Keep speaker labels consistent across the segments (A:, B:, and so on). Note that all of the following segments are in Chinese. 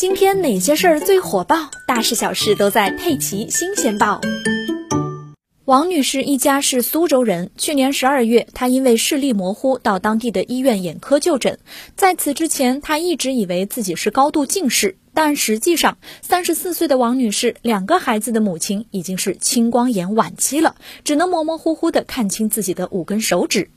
A: 今天哪些事儿最火爆？大事小事都在《佩奇新鲜报》。王女士一家是苏州人。去年十二月，她因为视力模糊到当地的医院眼科就诊。在此之前，她一直以为自己是高度近视，但实际上，三十四岁的王女士两个孩子的母亲已经是青光眼晚期了，只能模模糊糊地看清自己的五根手指。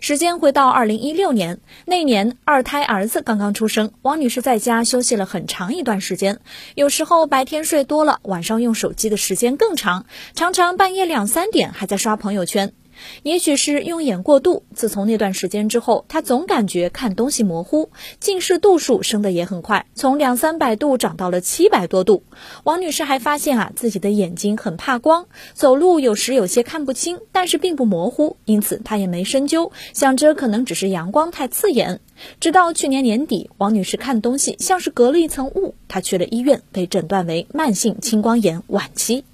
A: 时间回到二零一六年，那年二胎儿子刚刚出生，王女士在家休息了很长一段时间。有时候白天睡多了，晚上用手机的时间更长，常常半夜两三点还在刷朋友圈。也许是用眼过度，自从那段时间之后，她总感觉看东西模糊，近视度数升得也很快，从两三百度涨到了七百多度。王女士还发现啊，自己的眼睛很怕光，走路有时有些看不清，但是并不模糊，因此她也没深究，想着可能只是阳光太刺眼。直到去年年底，王女士看东西像是隔了一层雾，她去了医院，被诊断为慢性青光眼晚期。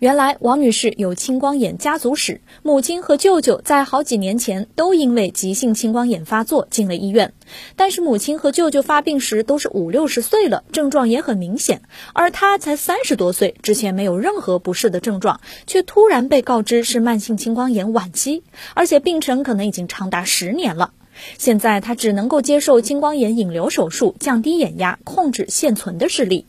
A: 原来王女士有青光眼家族史，母亲和舅舅在好几年前都因为急性青光眼发作进了医院。但是母亲和舅舅发病时都是五六十岁了，症状也很明显，而她才三十多岁，之前没有任何不适的症状，却突然被告知是慢性青光眼晚期，而且病程可能已经长达十年了。现在她只能够接受青光眼引流手术，降低眼压，控制现存的视力。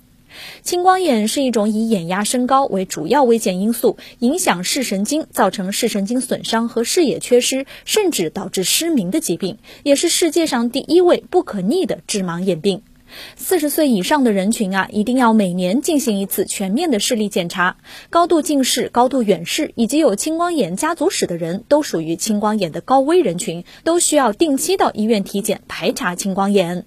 A: 青光眼是一种以眼压升高为主要危险因素，影响视神经，造成视神经损伤和视野缺失，甚至导致失明的疾病，也是世界上第一位不可逆的致盲眼病。四十岁以上的人群啊，一定要每年进行一次全面的视力检查。高度近视、高度远视以及有青光眼家族史的人都属于青光眼的高危人群，都需要定期到医院体检排查青光眼。